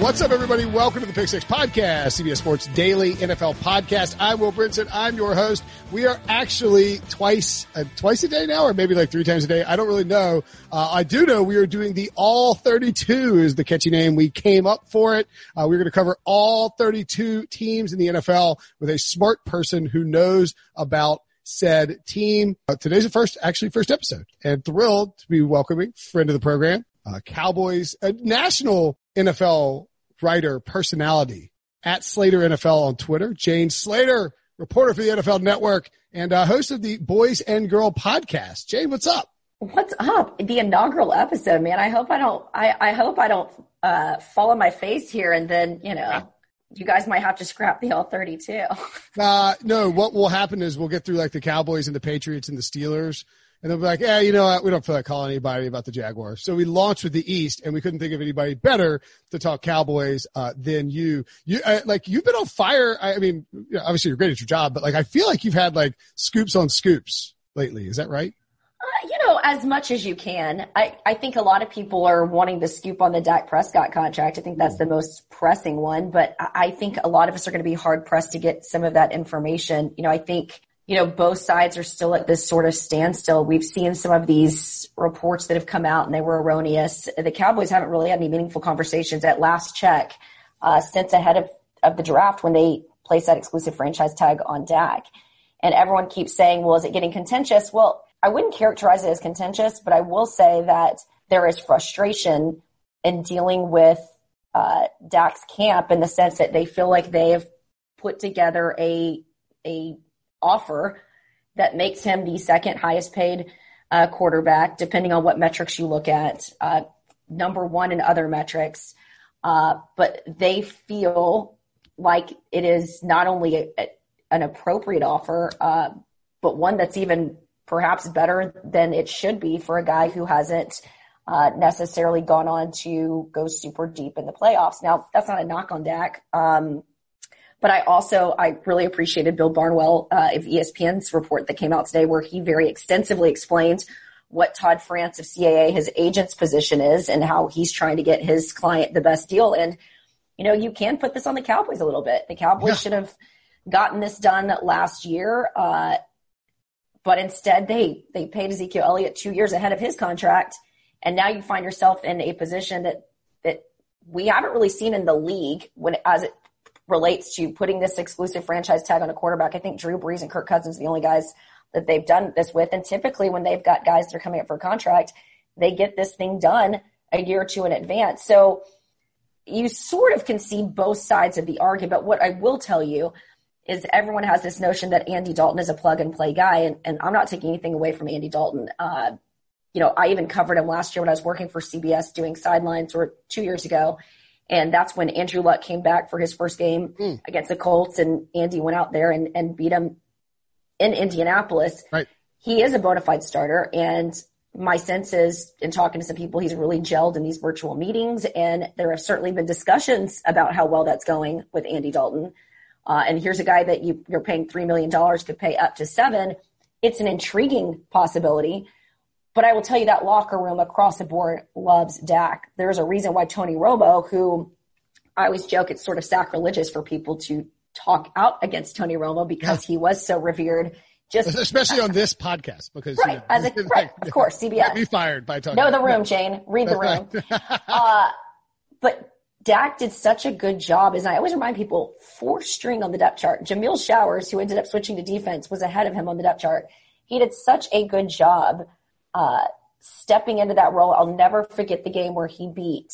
What's up, everybody? Welcome to the Pick Six Podcast, CBS Sports Daily NFL Podcast. I'm Will Brinson. I'm your host. We are actually twice, uh, twice a day now, or maybe like three times a day. I don't really know. Uh, I do know we are doing the All 32 is the catchy name. We came up for it. Uh, we're going to cover all 32 teams in the NFL with a smart person who knows about said team. Uh, today's the first, actually first episode and thrilled to be welcoming friend of the program, uh, Cowboys, a national NFL writer, personality at Slater NFL on Twitter. Jane Slater, reporter for the NFL Network and uh, host of the Boys and Girl podcast. Jane, what's up? What's up? The inaugural episode, man. I hope I don't. I, I hope I don't uh, fall on my face here, and then you know, yeah. you guys might have to scrap the all thirty-two. uh, no. What will happen is we'll get through like the Cowboys and the Patriots and the Steelers, and they'll be like, yeah, you know what? We don't feel like calling anybody about the Jaguars. So we launched with the East and we couldn't think of anybody better to talk Cowboys, uh, than you. You, uh, like, you've been on fire. I, I mean, obviously you're great at your job, but like, I feel like you've had like scoops on scoops lately. Is that right? Uh, you know, as much as you can. I, I think a lot of people are wanting to scoop on the Dak Prescott contract. I think that's the most pressing one, but I, I think a lot of us are going to be hard pressed to get some of that information. You know, I think you know, both sides are still at this sort of standstill. We've seen some of these reports that have come out and they were erroneous. The Cowboys haven't really had any meaningful conversations at last check uh, since ahead of, of the draft when they placed that exclusive franchise tag on Dak. And everyone keeps saying, well, is it getting contentious? Well, I wouldn't characterize it as contentious, but I will say that there is frustration in dealing with uh, Dak's camp in the sense that they feel like they have put together a a offer that makes him the second highest paid uh, quarterback, depending on what metrics you look at, uh, number one in other metrics. Uh, but they feel like it is not only a, a, an appropriate offer, uh, but one that's even perhaps better than it should be for a guy who hasn't uh, necessarily gone on to go super deep in the playoffs. Now, that's not a knock on Dak. Um, but I also, I really appreciated Bill Barnwell uh, of ESPN's report that came out today where he very extensively explained what Todd France of CAA, his agent's position is and how he's trying to get his client the best deal. And, you know, you can put this on the Cowboys a little bit. The Cowboys yeah. should have gotten this done last year. Uh, but instead they, they paid Ezekiel Elliott two years ahead of his contract. And now you find yourself in a position that, that we haven't really seen in the league when as it relates to putting this exclusive franchise tag on a quarterback. I think Drew Brees and Kirk Cousins are the only guys that they've done this with. And typically when they've got guys that are coming up for a contract, they get this thing done a year or two in advance. So you sort of can see both sides of the argument. But what I will tell you is everyone has this notion that Andy Dalton is a plug and play guy. And, and I'm not taking anything away from Andy Dalton. Uh, you know, I even covered him last year when I was working for CBS doing sidelines or two years ago. And that's when Andrew Luck came back for his first game mm. against the Colts and Andy went out there and, and beat him in Indianapolis. Right. He is a bona fide starter and my sense is in talking to some people, he's really gelled in these virtual meetings and there have certainly been discussions about how well that's going with Andy Dalton. Uh, and here's a guy that you, you're paying $3 million could pay up to seven. It's an intriguing possibility. But I will tell you that locker room across the board loves Dak. There's a reason why Tony Romo, who I always joke it's sort of sacrilegious for people to talk out against Tony Romo because he was so revered. Just especially on this podcast because right, you know, as a, right, of course, CBS. Be fired by Tony. Know the room, Jane. Read the room. uh, but Dak did such a good job, as I always remind people, four string on the depth chart. Jameill Showers, who ended up switching to defense, was ahead of him on the depth chart. He did such a good job uh, stepping into that role. I'll never forget the game where he beat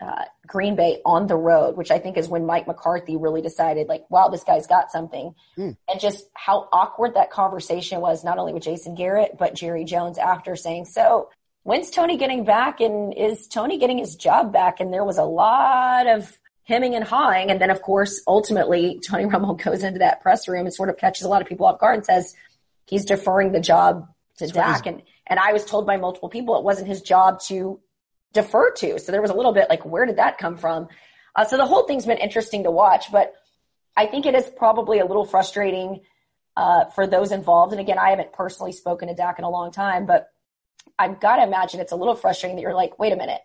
uh, Green Bay on the road, which I think is when Mike McCarthy really decided, like, wow, this guy's got something. Mm. And just how awkward that conversation was, not only with Jason Garrett, but Jerry Jones after saying, so when's Tony getting back? And is Tony getting his job back? And there was a lot of hemming and hawing. And then, of course, ultimately, Tony Romo goes into that press room and sort of catches a lot of people off guard and says he's deferring the job to Dak. And, and I was told by multiple people it wasn't his job to defer to. So there was a little bit like, where did that come from? Uh, so the whole thing's been interesting to watch, but I think it is probably a little frustrating uh, for those involved. And again, I haven't personally spoken to Dak in a long time, but I've got to imagine it's a little frustrating that you're like, wait a minute,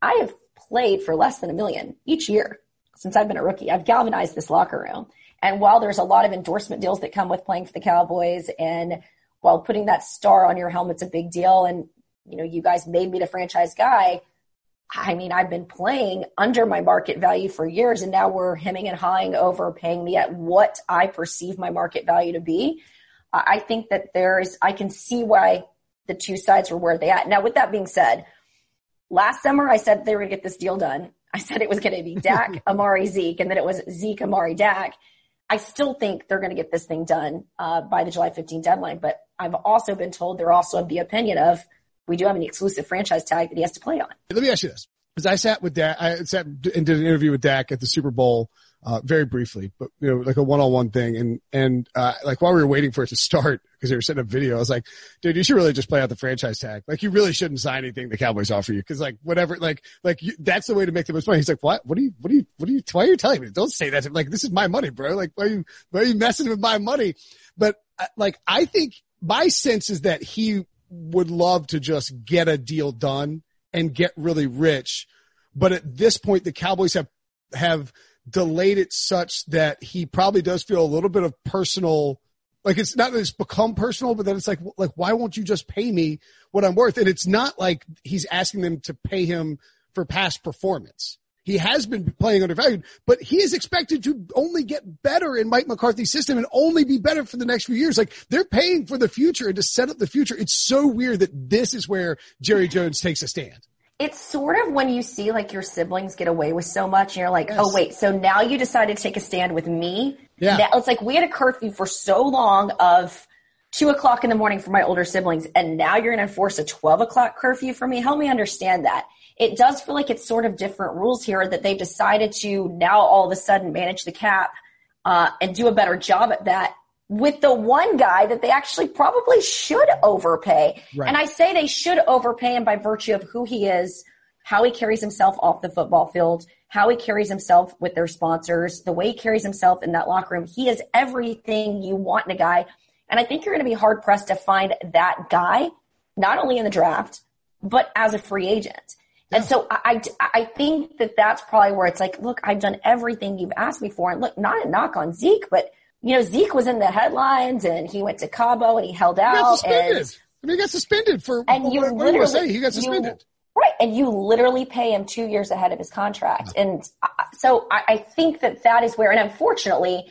I have played for less than a million each year since I've been a rookie. I've galvanized this locker room. And while there's a lot of endorsement deals that come with playing for the Cowboys and while putting that star on your helmet's a big deal and you know, you guys made me the franchise guy. I mean, I've been playing under my market value for years and now we're hemming and hawing over paying me at what I perceive my market value to be. I think that there is, I can see why the two sides were where they at. Now, with that being said, last summer I said they were going to get this deal done. I said it was going to be Dak, Amari, Zeke, and then it was Zeke, Amari, Dak. I still think they're going to get this thing done uh, by the July 15 deadline, but I've also been told they're also of the opinion of we do have an exclusive franchise tag that he has to play on. Let me ask you this. Because I sat with Dak, I sat and did an interview with Dak at the Super Bowl, uh, very briefly, but you know, like a one-on-one thing. And, and, uh, like while we were waiting for it to start, because they were sending a video, I was like, dude, you should really just play out the franchise tag. Like you really shouldn't sign anything the Cowboys offer you. Cause like whatever, like, like you, that's the way to make the most money. He's like, what? What are you, what are you, what are you, why are you telling me? Don't say that. To me. Like, this is my money, bro. Like, why are you, why are you messing with my money? But uh, like, I think my sense is that he would love to just get a deal done and get really rich. But at this point, the Cowboys have, have delayed it such that he probably does feel a little bit of personal, like it's not that it's become personal, but then it's like, like, why won't you just pay me what I'm worth? And it's not like he's asking them to pay him for past performance. He has been playing undervalued, but he is expected to only get better in Mike McCarthy's system and only be better for the next few years. Like they're paying for the future and to set up the future. It's so weird that this is where Jerry Jones takes a stand. It's sort of when you see like your siblings get away with so much and you're like, oh, yes. oh wait, so now you decided to take a stand with me. Yeah. Now, it's like we had a curfew for so long of two o'clock in the morning for my older siblings and now you're going to enforce a 12 o'clock curfew for me. Help me understand that it does feel like it's sort of different rules here that they've decided to now all of a sudden manage the cap uh, and do a better job at that with the one guy that they actually probably should overpay. Right. And I say they should overpay him by virtue of who he is, how he carries himself off the football field, how he carries himself with their sponsors, the way he carries himself in that locker room. He is everything you want in a guy. And I think you're going to be hard pressed to find that guy, not only in the draft, but as a free agent. And so I, I think that that's probably where it's like, look, I've done everything you've asked me for. And look, not a knock on Zeke, but you know, Zeke was in the headlines and he went to Cabo and he held out. He got suspended. And, I mean, he got suspended for, and you what, literally, say? He got suspended. You, right. And you literally pay him two years ahead of his contract. And uh, so I, I think that that is where, and unfortunately,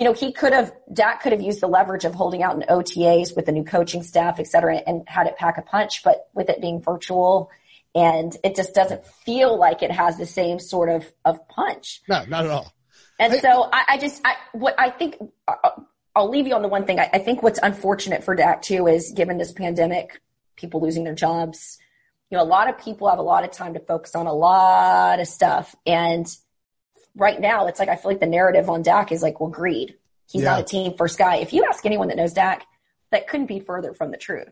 you know, he could have, Dak could have used the leverage of holding out in OTAs with the new coaching staff, et cetera, and had it pack a punch. But with it being virtual, and it just doesn't feel like it has the same sort of of punch. No, not at all. And so I, I, just I, what I think uh, I'll leave you on the one thing. I, I think what's unfortunate for Dak too is given this pandemic, people losing their jobs. You know, a lot of people have a lot of time to focus on a lot of stuff, and right now it's like I feel like the narrative on Dak is like, well, greed. He's yeah. not a team first guy. If you ask anyone that knows Dak, that couldn't be further from the truth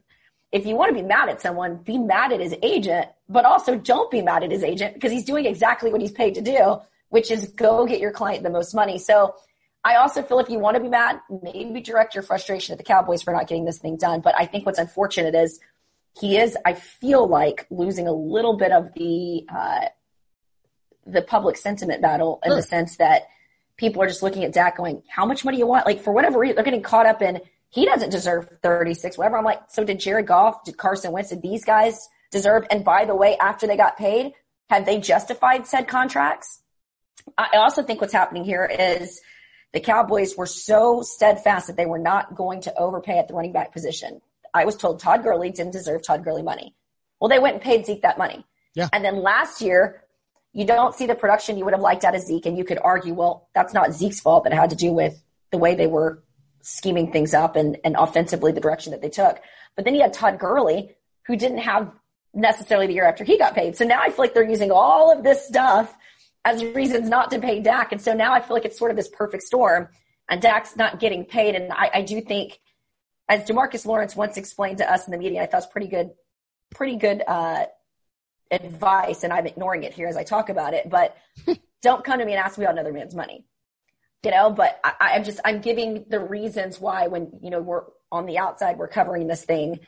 if you want to be mad at someone, be mad at his agent, but also don't be mad at his agent because he's doing exactly what he's paid to do, which is go get your client the most money. So I also feel if you want to be mad, maybe direct your frustration at the Cowboys for not getting this thing done. But I think what's unfortunate is he is, I feel like, losing a little bit of the uh, the public sentiment battle in the sense that people are just looking at Dak going, "How much money you want?" Like for whatever reason, they're getting caught up in he doesn't deserve 36, whatever. I'm like, so did Jared Goff, did Carson Wentz, did these guys deserve? And by the way, after they got paid, have they justified said contracts? I also think what's happening here is the Cowboys were so steadfast that they were not going to overpay at the running back position. I was told Todd Gurley didn't deserve Todd Gurley money. Well, they went and paid Zeke that money. Yeah. And then last year, You don't see the production you would have liked out of Zeke, and you could argue, well, that's not Zeke's fault, but it had to do with the way they were scheming things up and, and offensively the direction that they took. But then you had Todd Gurley, who didn't have necessarily the year after he got paid. So now I feel like they're using all of this stuff as reasons not to pay Dak. And so now I feel like it's sort of this perfect storm and Dak's not getting paid. And I, I do think, as Demarcus Lawrence once explained to us in the media, I thought was pretty good, pretty good, uh, advice and I'm ignoring it here as I talk about it, but don't come to me and ask me about another man's money. You know, but I, I'm just, I'm giving the reasons why when, you know, we're on the outside, we're covering this thing,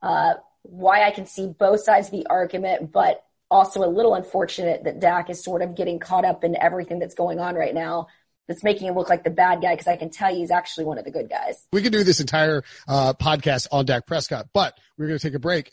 uh, why I can see both sides of the argument, but also a little unfortunate that Dak is sort of getting caught up in everything that's going on right now. That's making him look like the bad guy because I can tell you he's actually one of the good guys. We could do this entire uh, podcast on Dak Prescott, but we're going to take a break.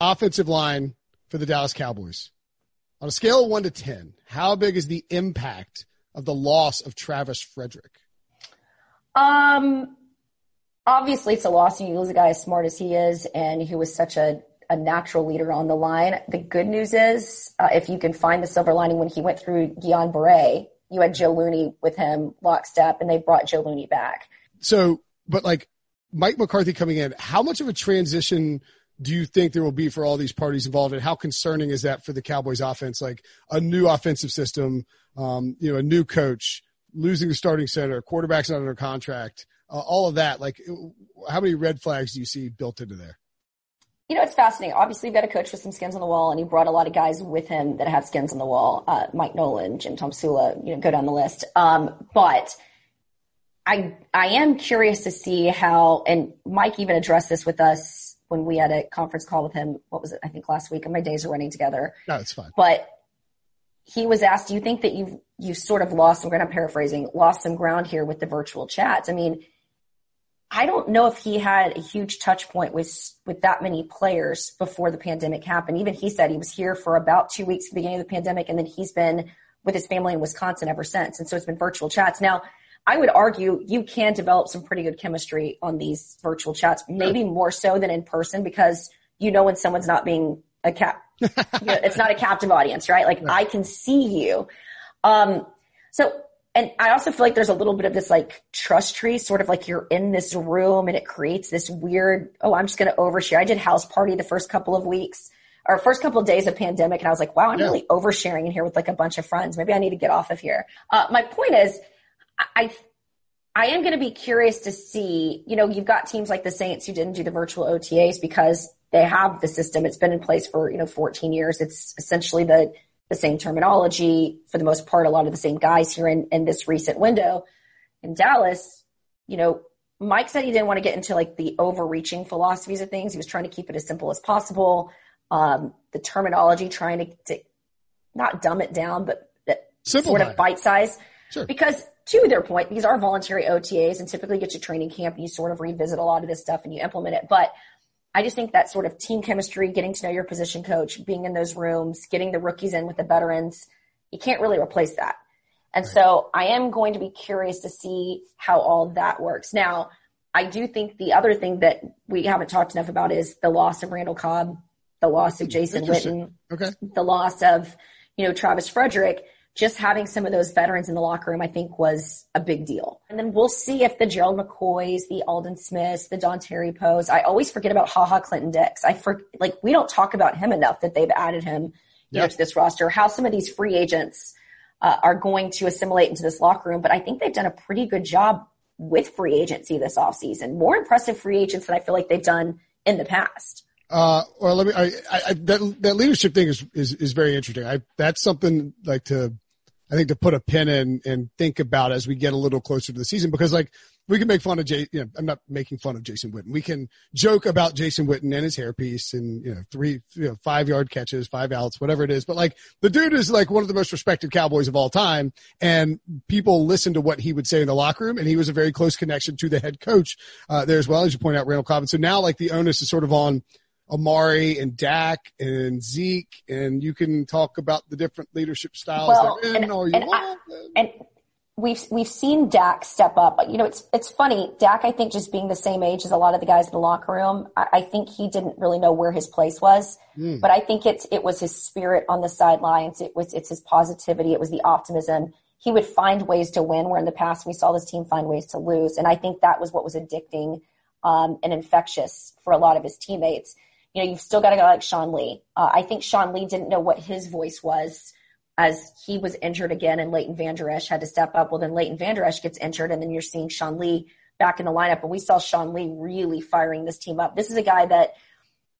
Offensive line for the Dallas Cowboys. On a scale of one to 10, how big is the impact of the loss of Travis Frederick? Um, obviously it's a loss you lose a guy as smart as he is and who was such a, a natural leader on the line. The good news is, uh, if you can find the silver lining when he went through Guillain-Barré, you had Joe Looney with him lockstep and they brought Joe Looney back. So, but like Mike McCarthy coming in, how much of a transition – do you think there will be for all these parties involved and how concerning is that for the cowboys offense like a new offensive system um, you know a new coach losing the starting center quarterbacks not under contract uh, all of that like how many red flags do you see built into there you know, it's fascinating. Obviously, you've got a coach with some skins on the wall, and he brought a lot of guys with him that have skins on the wall. Uh, Mike Nolan, Jim Tomsula, you know, go down the list. Um, but I, I am curious to see how, and Mike even addressed this with us when we had a conference call with him. What was it? I think last week. And my days are running together. No, it's fine. But he was asked, "Do you think that you've you sort of lost some ground?" I'm paraphrasing, lost some ground here with the virtual chats. I mean, I don't know if he had a huge touch point with with that many players before the pandemic happened. Even he said he was here for about two weeks at the beginning of the pandemic, and then he's been with his family in Wisconsin ever since. And so it's been virtual chats. Now, I would argue you can develop some pretty good chemistry on these virtual chats, maybe more so than in person because you know when someone's not being a cap, you know, it's not a captive audience, right? Like right. I can see you. Um, so, and I also feel like there's a little bit of this like trust tree, sort of like you're in this room and it creates this weird, oh, I'm just going to overshare. I did house party the first couple of weeks or first couple of days of pandemic and I was like, wow, I'm yeah. really oversharing in here with like a bunch of friends. Maybe I need to get off of here. Uh, my point is, I I am going to be curious to see, you know, you've got teams like the Saints who didn't do the virtual OTAs because they have the system. It's been in place for, you know, 14 years. It's essentially the, the same terminology for the most part, a lot of the same guys here in, in this recent window. In Dallas, you know, Mike said he didn't want to get into like the overreaching philosophies of things. He was trying to keep it as simple as possible. Um, the terminology, trying to, to not dumb it down, but sort of bite size. Sure. Because to their point, these are voluntary OTAs and typically get to training camp you sort of revisit a lot of this stuff and you implement it. But I just think that sort of team chemistry, getting to know your position coach, being in those rooms, getting the rookies in with the veterans, you can't really replace that. And right. so I am going to be curious to see how all that works. Now, I do think the other thing that we haven't talked enough about is the loss of Randall Cobb, the loss of Jason Witten, okay. the loss of, you know, Travis Frederick just having some of those veterans in the locker room, I think was a big deal. And then we'll see if the Gerald McCoys, the Aldon Smiths, the Dontari Poes, I always forget about Ha Ha Clinton-Dix. I for, like, we don't talk about him enough that they've added him know, to this roster, how some of these free agents uh, are going to assimilate into this locker room. But I think they've done a pretty good job with free agency this offseason. More impressive free agents than I feel like they've done in the past. Uh, or let me, I, I, that, that leadership thing is, is, is very interesting. I, that's something like to, I think to put a pin in and think about as we get a little closer to the season because like we can make fun of Jay. You know, I'm not making fun of Jason Witten. We can joke about Jason Witten and his hairpiece and you know three, you know, five yard catches, five outs, whatever it is. But like the dude is like one of the most respected Cowboys of all time, and people listen to what he would say in the locker room, and he was a very close connection to the head coach uh, there as well, as you point out, Randall Cobb. And So now like the onus is sort of on. Amari and Dak and Zeke, and you can talk about the different leadership styles Well, in and- or you and want. and we've we've seen Dak step up. You know, it's it's funny. Dak, I think, just being the same age as a lot of the guys in the locker room, I, I think he didn't really know where his place was. But I think it's it was his spirit on the sidelines. It was it's his positivity. It was the optimism. He would find ways to win, where in the past we saw this team find ways to lose. And I think that was what was addicting um, and infectious for a lot of his teammates. You know, you've still got a guy like Sean Lee. Uh, I think Sean Lee didn't know what his voice was as he was injured again and Leighton Vander Esch had to step up. Well, then Leighton Vander Esch gets injured and then you're seeing Sean Lee back in the lineup. And we saw Sean Lee really firing this team up. This is a guy that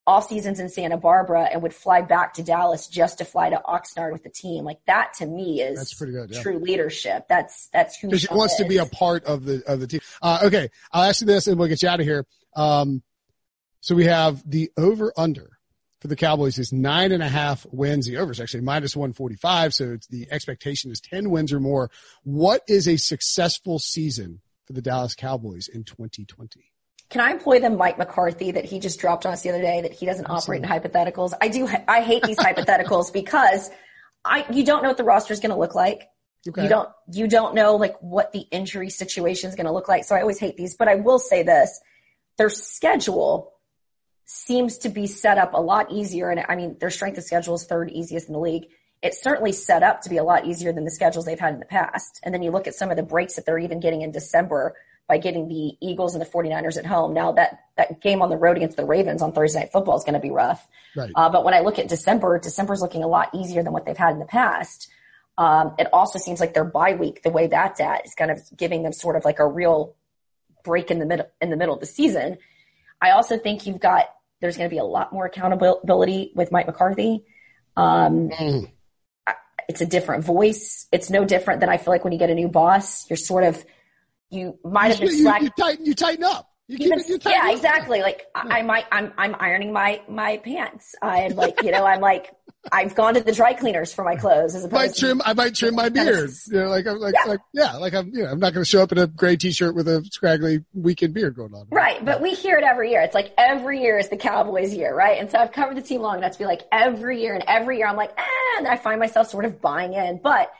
off seasons in Santa Barbara and would fly back to Dallas just to fly to Oxnard with the team. Like that to me is That's pretty good, yeah. true leadership. That's, that's who because he Sean wants to be a part of the of the team. Uh, okay, I'll ask you this, and we'll get you out of here. Um, so we have the over under for the Cowboys is nine and a half wins. The over is actually minus one forty five, so it's the expectation is ten wins or more. What is a successful season for the Dallas Cowboys in twenty twenty? Can I employ the Mike McCarthy that he just dropped on us the other day that he doesn't operate in hypotheticals? I do. I hate these hypotheticals because I you don't know what the roster is going to look like. Okay. You don't you don't know like what the injury situation is going to look like. So I always hate these, but I will say this: their schedule seems to be set up a lot easier. And I mean, their strength of schedule is third easiest in the league. It's certainly set up to be a lot easier than the schedules they've had in the past. And then you look at some of the breaks that they're even getting in December by getting the Eagles and the 49ers at home. Now that, that game on the road against the Ravens on Thursday night football is going to be rough. Right. Uh, but when I look at December, December's looking a lot easier than what they've had in the past. Um, it also seems like their bye week, the way that's at, is kind of giving them sort of like a real break in the middle in the middle of the season. I also think you've got there's going to be a lot more accountability with Mike McCarthy. Um, Mm. It's a different voice. It's no different than I feel like when you get a new boss, you're sort of you might have been you, slack. you tighten you tighten up. Even, yeah, exactly. Like I, I might, I'm, I'm ironing my, my pants. I'm like, you know, I'm like, I've gone to the dry cleaners for my clothes as I opposed might to trim. I might trim my beard. You know, like, I'm like, Yeah. like, yeah, like I'm. You know, I'm not going to show up in a gray t-shirt with a scraggly weekend beard going on. Right, but we hear it every year. It's like every year is the Cowboys year, right? And so I've covered the team long enough to be like every year and every year I'm like, eh, and I find myself sort of buying in. But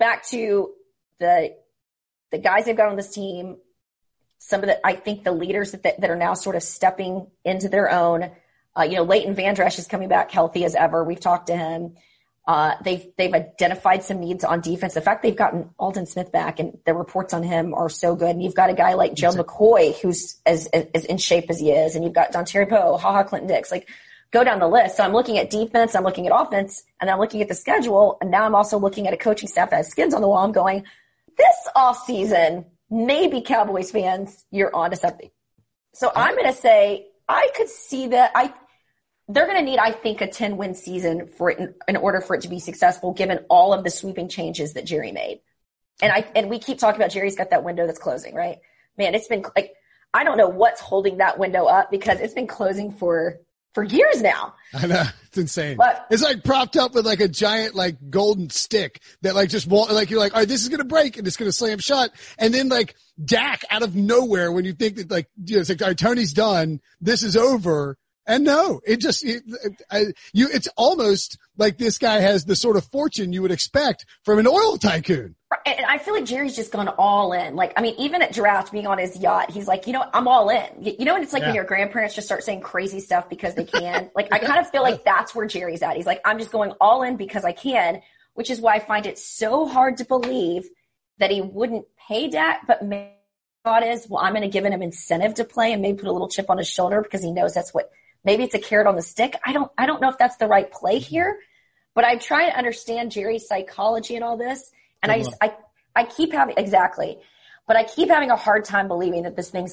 back to the the guys they've got on this team, some of the I think the leaders that that are now sort of stepping into their own. Uh, you know, Leighton Van Der is coming back healthy as ever. We've talked to him. Uh, they've they've identified some needs on defense. The fact they've gotten Aldon Smith back and the reports on him are so good. And you've got a guy like Joe McCoy who's as, as as in shape as he is, and you've got Dontari Poe, haha Clinton Dix. Like go down the list. So I'm looking at defense, I'm looking at offense, and I'm looking at the schedule, and now I'm also looking at a coaching staff that has skins on the wall. I'm going, this off season, maybe Cowboys fans, you're onto something. So I'm going to say I could see that I they're going to need, I think, a 10 win season for it in, in order for it to be successful, given all of the sweeping changes that Jerry made. And I, and we keep talking about Jerry's got that window that's closing, right? Man, it's been like, I don't know what's holding that window up because it's been closing for, for years now. I know it's insane. But- it's like propped up with like a giant like golden stick that like just won't like you're like, all right, this is gonna break and it's gonna slam shut, and then like Dak out of nowhere when you think that like you know, it's like all right, Tony's done, this is over. And no, it just, it, I, you, it's almost like this guy has the sort of fortune you would expect from an oil tycoon. And I feel like Jerry's just gone all in. Like, I mean, even at draft being on his yacht, he's like, you know, I'm all in. You know, and it's like when your grandparents just start saying crazy stuff because they can. like, I kind of feel like that's where Jerry's at. He's like, I'm just going all in because I can, which is why I find it so hard to believe that he wouldn't pay Dak, but maybe thought is, well, I'm going to give him incentive to play and maybe put a little chip on his shoulder because he knows that's what, maybe it's a carrot on the stick. I don't, I don't know if that's the right play here, but I'm trying to understand Jerry's psychology and all this. And I just, uh-huh. I, I keep having, exactly, but I keep having a hard time believing that this thing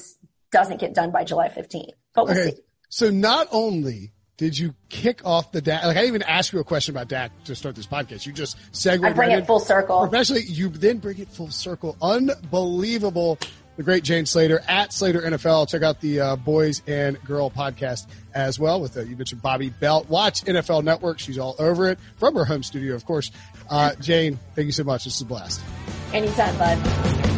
doesn't get done by July 15th. But we'll Okay. see. So not only did you kick off the Dak, like I didn't even ask you a question about Dak to start this podcast. You just segued I bring right it in. full circle. Professionally, you then bring it full circle. Unbelievable. The great Jane Slater at Slater NFL. Check out the uh, boys and girl podcast as well with uh, you mentioned Bobby Belt. Watch NFL Network; she's all over it from her home studio, of course. Uh, Jane, thank you so much. This is a blast. Anytime, bud.